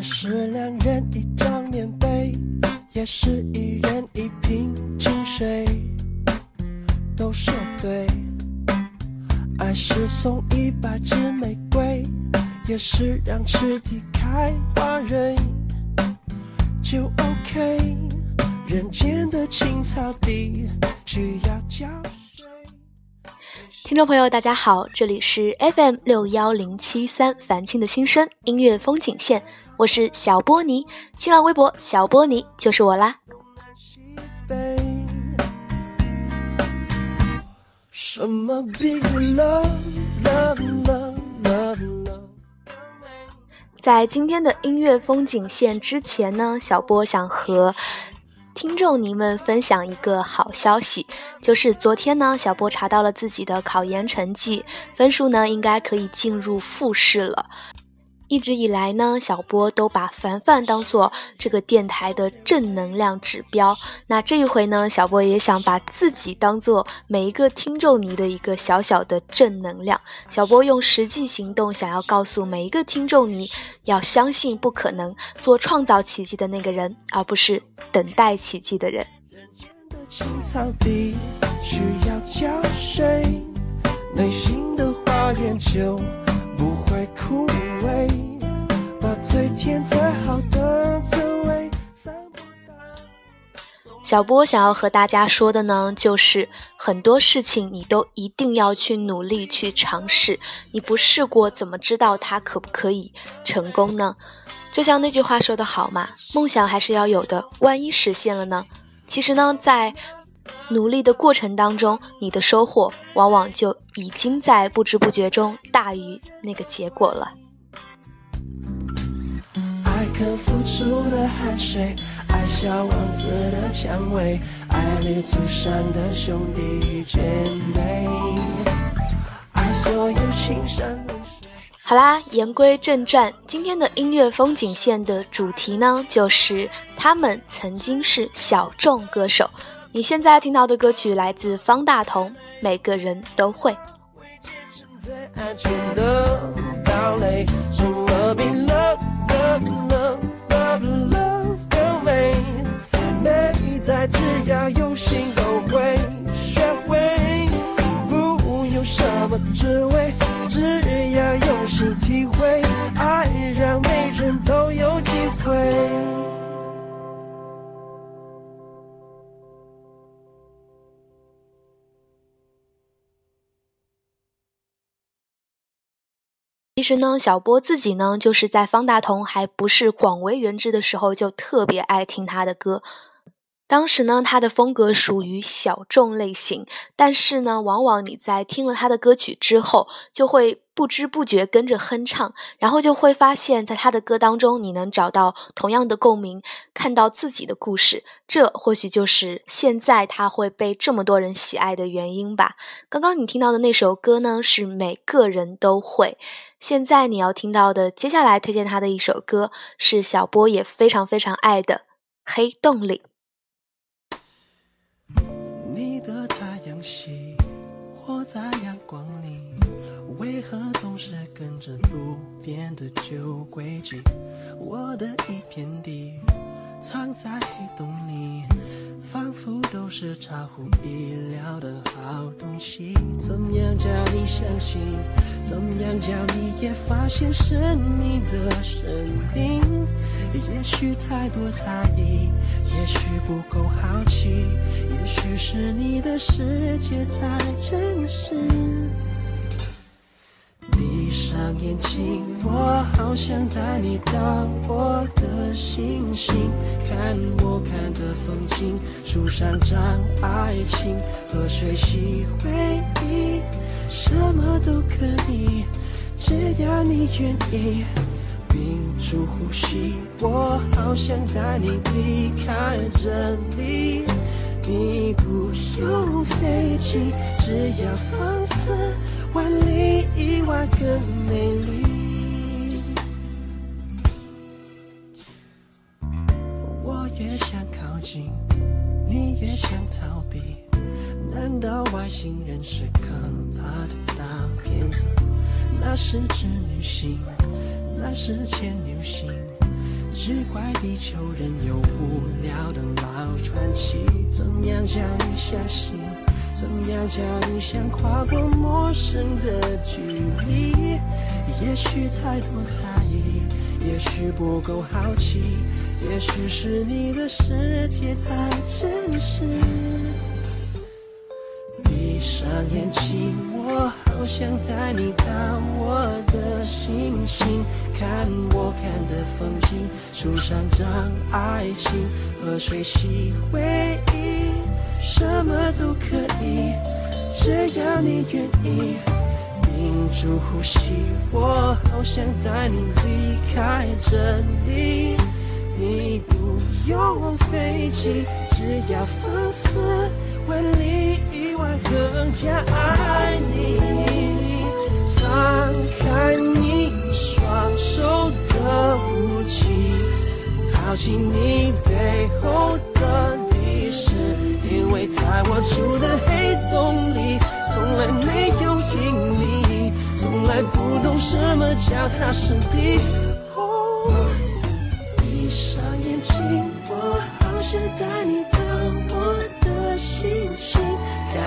爱是两人一张棉被，也是一人一瓶清水，都说对。爱是送一百支玫瑰，也是让池底开花蕊，就 OK。人间的青草地需要浇水。听众朋友，大家好，这里是 FM 六幺零七三樊青的心声音乐风景线，我是小波尼，新浪微博小波尼就是我啦。什么 big love love love love love？在今天的音乐风景线之前呢，小波想和听众您们分享一个好消息，就是昨天呢，小波查到了自己的考研成绩，分数呢应该可以进入复试了。一直以来呢，小波都把凡凡当做这个电台的正能量指标。那这一回呢，小波也想把自己当做每一个听众你的一个小小的正能量。小波用实际行动想要告诉每一个听众你，要相信不可能，做创造奇迹的那个人，而不是等待奇迹的人。青草地需要浇水，内心的花园就不枯萎。把最甜最好的滋味散播到小波想要和大家说的呢，就是很多事情你都一定要去努力去尝试，你不试过怎么知道它可不可以成功呢？就像那句话说的好嘛，梦想还是要有的，万一实现了呢？其实呢，在努力的过程当中，你的收获往往就已经在不知不觉中大于那个结果了。爱肯付出的汗水，爱小王子的蔷薇，爱的兄弟姐妹，爱所有青山绿水。好啦，言归正传，今天的音乐风景线的主题呢，就是他们曾经是小众歌手。你现在听到的歌曲来自方大同，每个人都会。体会，爱让每人都有机会。其实呢，小波自己呢，就是在方大同还不是广为人知的时候，就特别爱听他的歌。当时呢，他的风格属于小众类型，但是呢，往往你在听了他的歌曲之后，就会不知不觉跟着哼唱，然后就会发现，在他的歌当中，你能找到同样的共鸣，看到自己的故事。这或许就是现在他会被这么多人喜爱的原因吧。刚刚你听到的那首歌呢，是每个人都会。现在你要听到的，接下来推荐他的一首歌，是小波也非常非常爱的《黑洞里》。你的太阳系活在阳光里，为何总是跟着不变的旧轨迹？我的一片地藏在黑洞里，仿佛都是超乎意料的好东西。怎样叫你相信？怎样叫你也发现是你的声音？也许太多猜疑，也许不够好奇，也许是你的世界太真实。眼睛，我好想带你到我的星星，看我看的风景，树上长爱情，河水洗回忆，什么都可以，只要你愿意。屏住呼吸，我好想带你离开这里。你不用飞机，只要放肆，万里以外更美丽。我越想靠近，你越想逃避。难道外星人是可怕的大骗子？那是织女星，那是牵牛星，只怪地球人有无聊的老传奇，怎样叫你相信？怎样叫你想跨过陌生的距离？也许太多猜疑，也许不够好奇，也许是你的世界太真实。闭上眼睛，我好想带你到我的星星，看我看的风景，树上长爱情，河水洗回忆，什么都可以，只要你愿意。屏住呼吸，我好想带你离开这里，你不用飞机，只要放肆。万里以外更加爱你，放开你双手的武器，抛弃你背后的，在我住的黑洞里，从来没有引力，从来不懂什么脚踏实地。哦闭上眼睛，我好想带你到我的。星星，看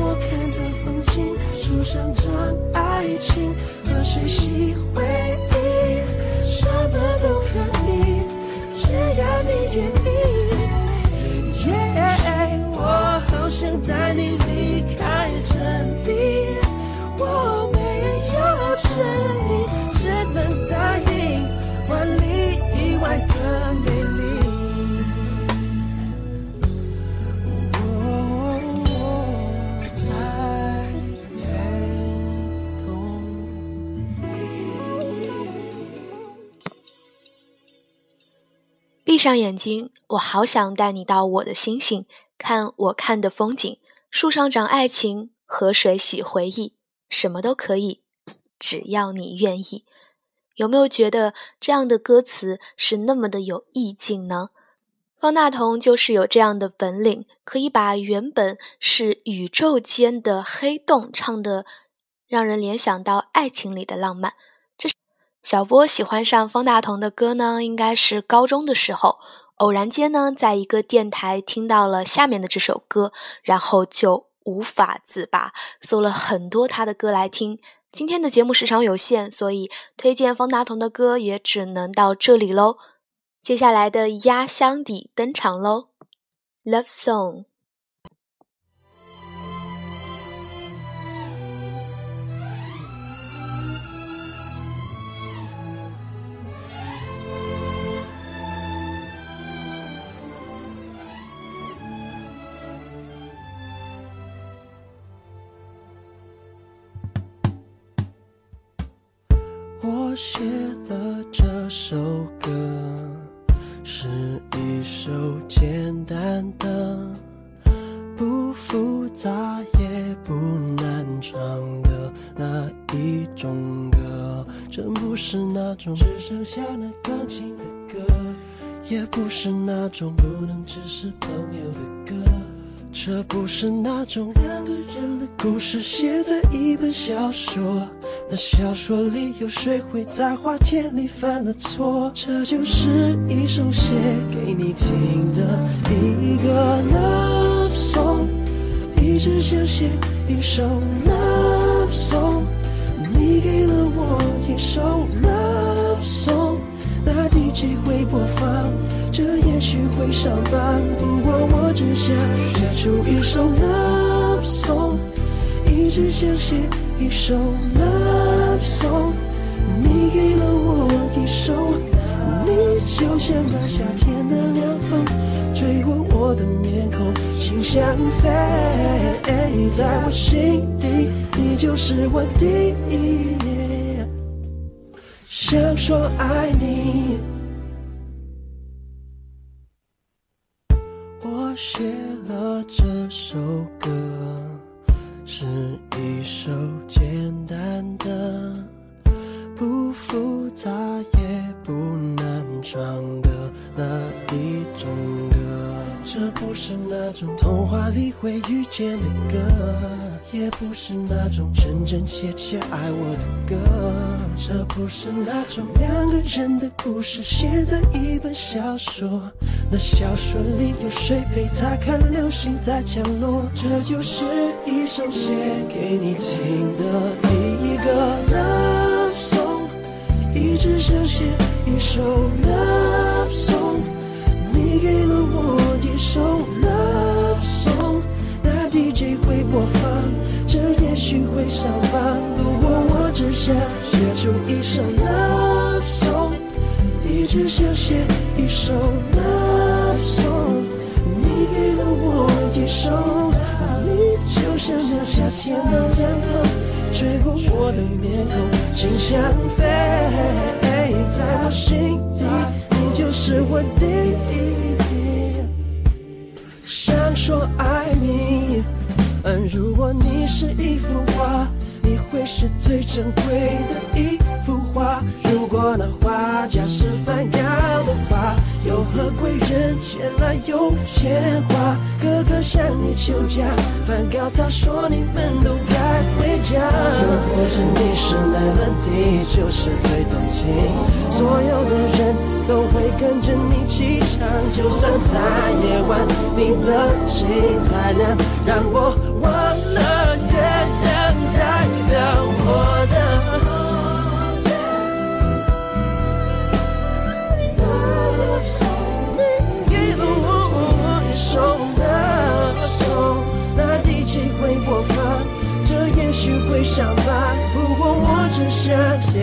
我看的风景，树上长爱情，河水洗回忆，什么都可以，只要你愿意。好想带你离开这里，我没有证明，只能答应，万里以外更美丽。闭上眼睛，我好想带你到我的星星，看我看的风景。树上长爱情，河水洗回忆，什么都可以，只要你愿意。有没有觉得这样的歌词是那么的有意境呢？方大同就是有这样的本领，可以把原本是宇宙间的黑洞唱的，让人联想到爱情里的浪漫。这是小波喜欢上方大同的歌呢，应该是高中的时候，偶然间呢，在一个电台听到了下面的这首歌，然后就无法自拔，搜了很多他的歌来听。今天的节目时长有限，所以推荐方大同的歌也只能到这里喽。接下来的压箱底登场喽，《Love Song》。写了这首歌，是一首简单的、不复杂也不难唱的那一种歌。真不是那种只剩下那钢琴的歌，也不是那种不能只是朋友的歌。这不是那种两个人的故事，写在一本小说。那小说里有谁会在花田里犯了错？这就是一首写给你听的一个 love song，一直想写一首 love song，你给了我一首 love song，那 DJ 会播放，这也许会上榜，不过我只想写出一首 love song，一直想写。一首 love 送你给了我一首，你就像那夏天的凉风，吹过我的面孔，心像飞，在我心底，你就是我第一，想说爱你。里有谁陪他看流星在降落？这就是一首写给你听的第一个 love song，一直想写一首 love song，你给了我一首 love song，那 DJ 会播放。这也许会上榜，不过我只想写出一首 love song，一直想写一首 love song。你给了我一首，你就像那夏天的凉风，吹过我的面孔，心像飞，在我心底，你就是我第一。想说爱你。嗯，如果你是一幅画，你会是最珍贵的一幅画。如果那画家是梵高的话，有何贵人前来有钱花？哥哥向你求嫁，梵高他说你们都该回家。又或者你是 melody，就是最动情，所有的人都会跟着你起唱。就算在夜晚，你的心太亮，让我。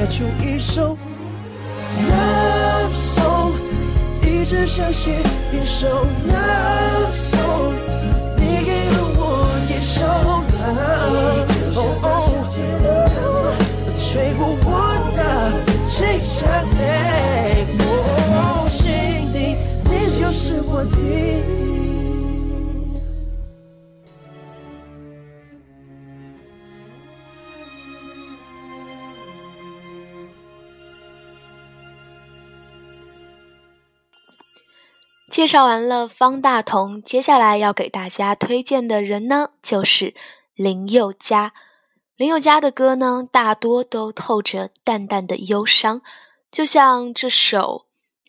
就一首 love song，一直想写一首 love song，你给了我一首 love，你哦的风，吹过我的心上人，心底你就是我的。介绍完了方大同，接下来要给大家推荐的人呢，就是林宥嘉。林宥嘉的歌呢，大多都透着淡淡的忧伤，就像这首。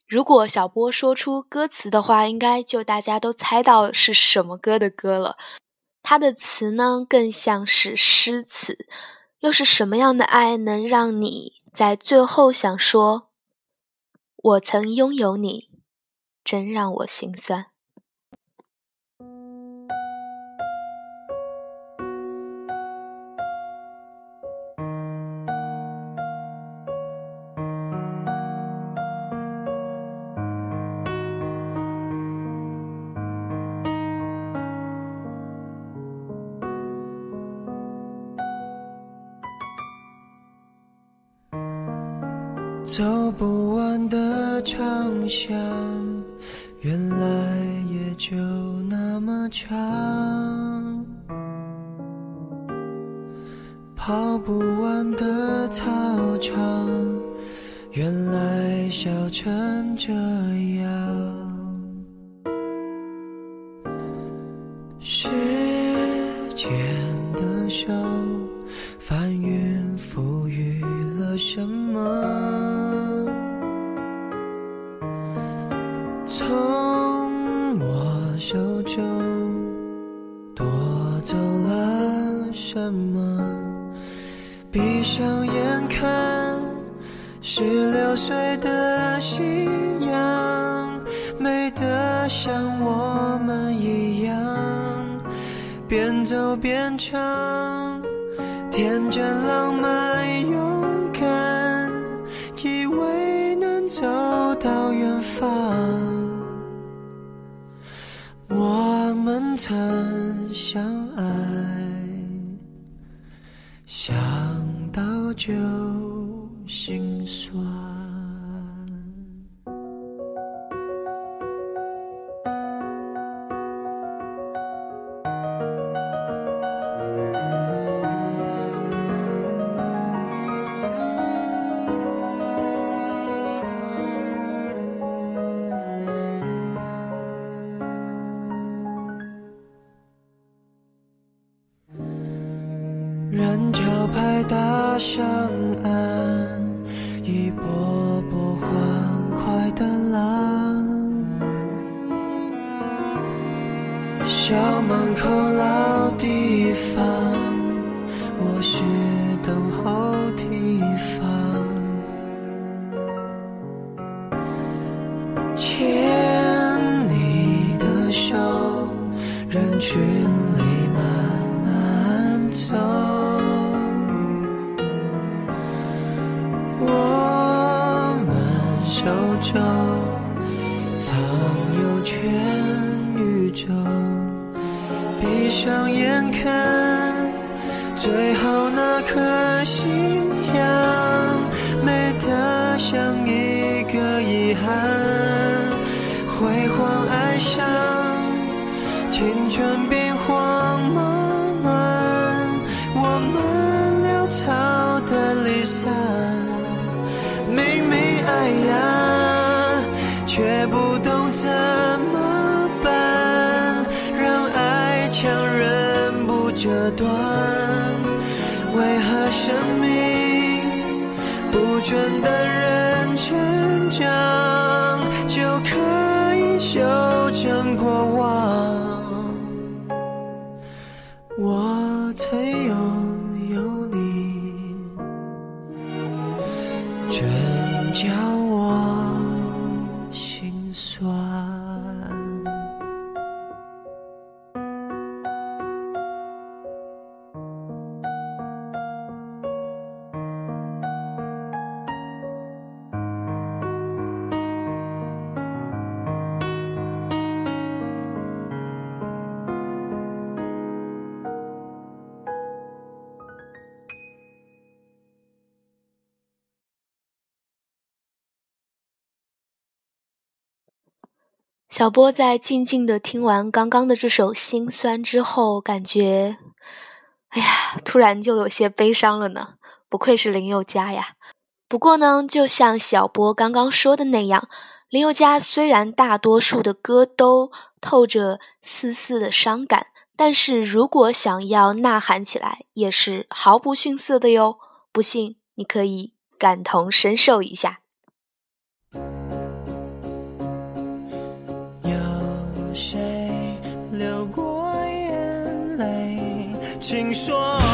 如果小波说出歌词的话，应该就大家都猜到是什么歌的歌了。他的词呢，更像是诗词。又是什么样的爱，能让你在最后想说：“我曾拥有你。”真让我心酸。走不完的长巷。就那么长，跑不完的操场，原来笑成这样。闭上眼看，十六岁的夕阳，美得像我们一样，边走边唱，天真浪漫勇敢，以为能走到远方。我们曾相爱，或许等候这段，为何生命不准的人成长就可以？修正过往，小波在静静的听完刚刚的这首《心酸》之后，感觉，哎呀，突然就有些悲伤了呢。不愧是林宥嘉呀。不过呢，就像小波刚刚说的那样，林宥嘉虽然大多数的歌都透着丝丝的伤感，但是如果想要呐喊起来，也是毫不逊色的哟。不信，你可以感同身受一下。谁流过眼泪？请说。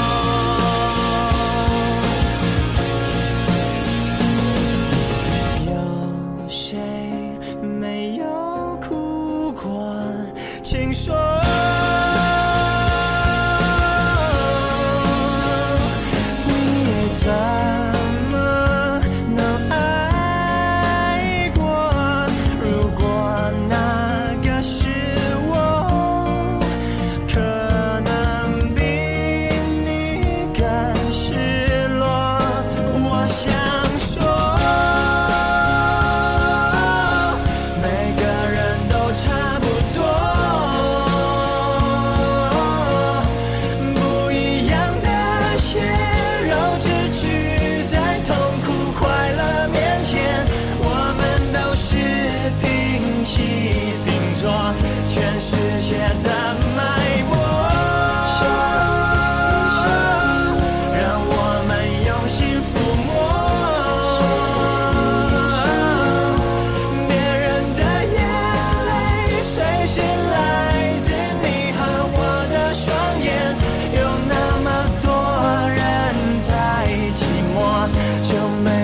就没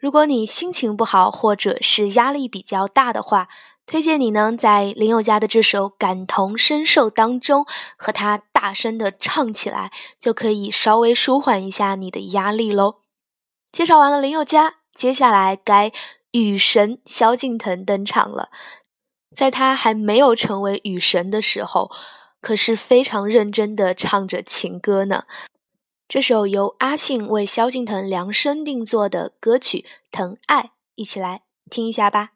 如果你心情不好或者是压力比较大的话推荐你呢在林宥嘉的这首感同身受当中和他大声的唱起来就可以稍微舒缓一下你的压力喽介绍完了林宥嘉接下来该雨神萧敬腾登场了。在他还没有成为雨神的时候，可是非常认真的唱着情歌呢。这首由阿信为萧敬腾量身定做的歌曲《疼爱》，一起来听一下吧。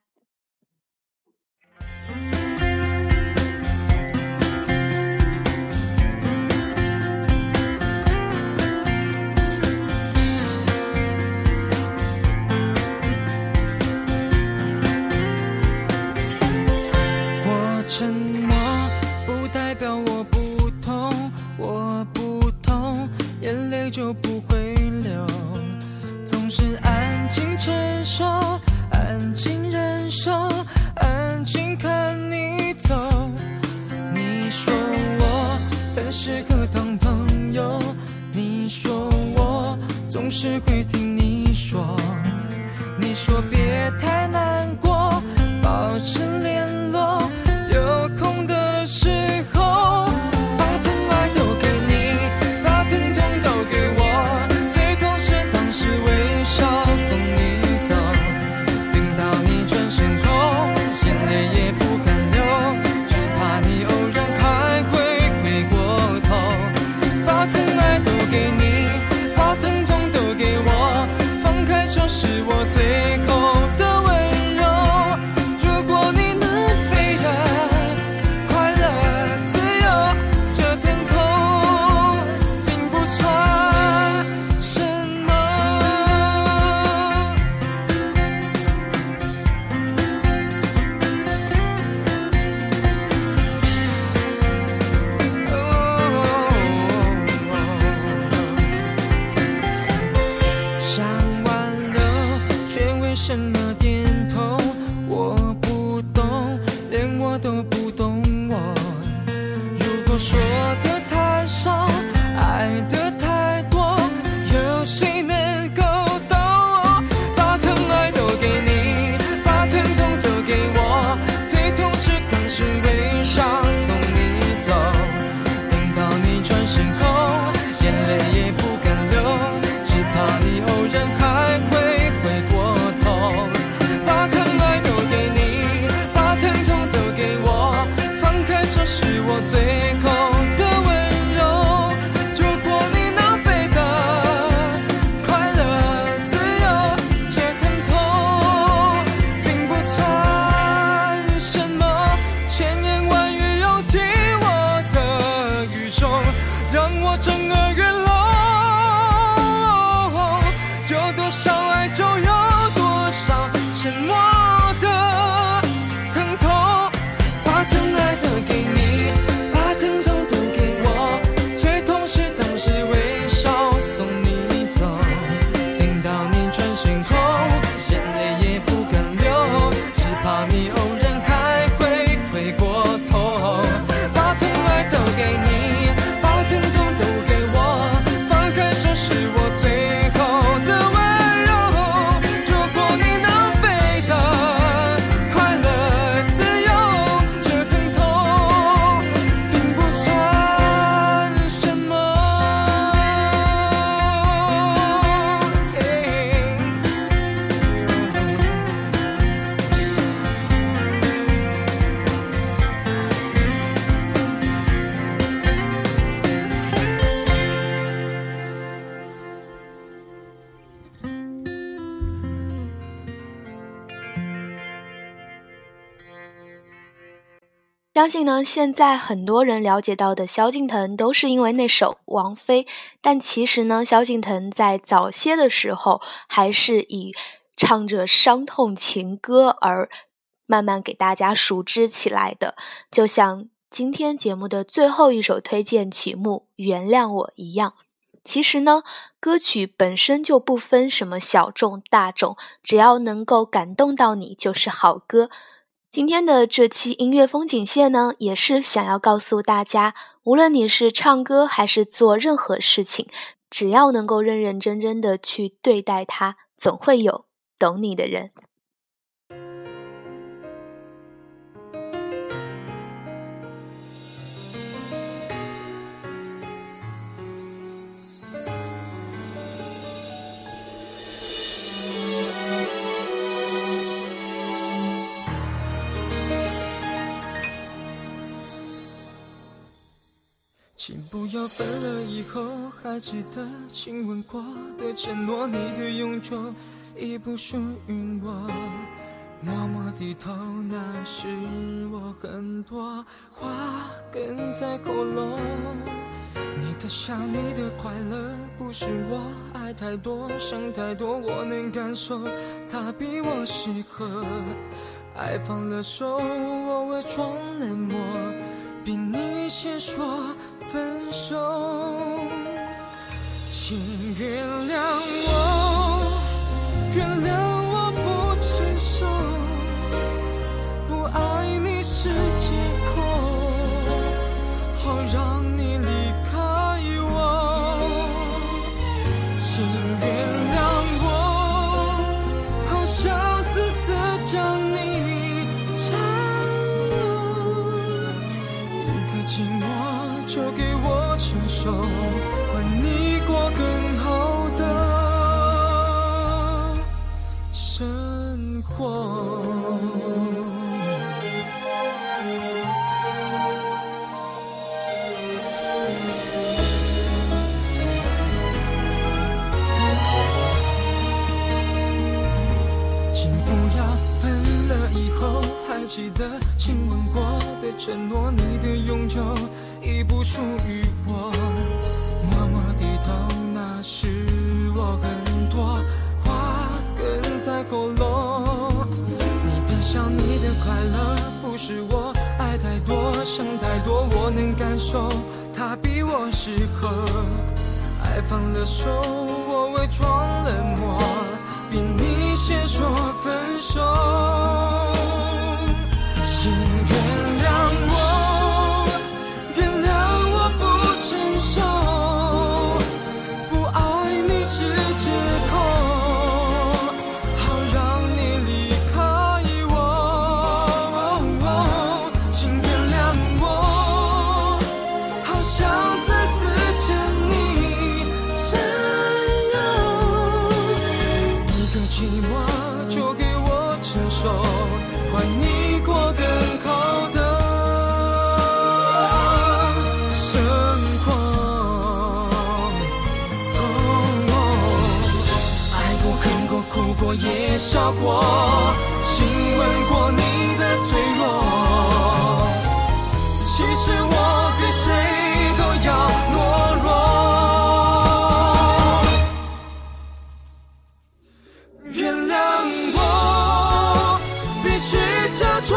相信呢，现在很多人了解到的萧敬腾都是因为那首《王妃》，但其实呢，萧敬腾在早些的时候还是以唱着伤痛情歌而慢慢给大家熟知起来的。就像今天节目的最后一首推荐曲目《原谅我》一样，其实呢，歌曲本身就不分什么小众大众，只要能够感动到你，就是好歌。今天的这期音乐风景线呢，也是想要告诉大家，无论你是唱歌还是做任何事情，只要能够认认真真的去对待它，总会有懂你的人。不要分了以后还记得亲吻过的？承诺，你的永久已不属于我。默默低头，那是我很多话哽在喉咙。你的笑，你的快乐，不是我爱太多，想太多，我能感受，他比我适合。爱放了手，我伪装冷漠，比你先说。分手，请原谅我，原谅承家中。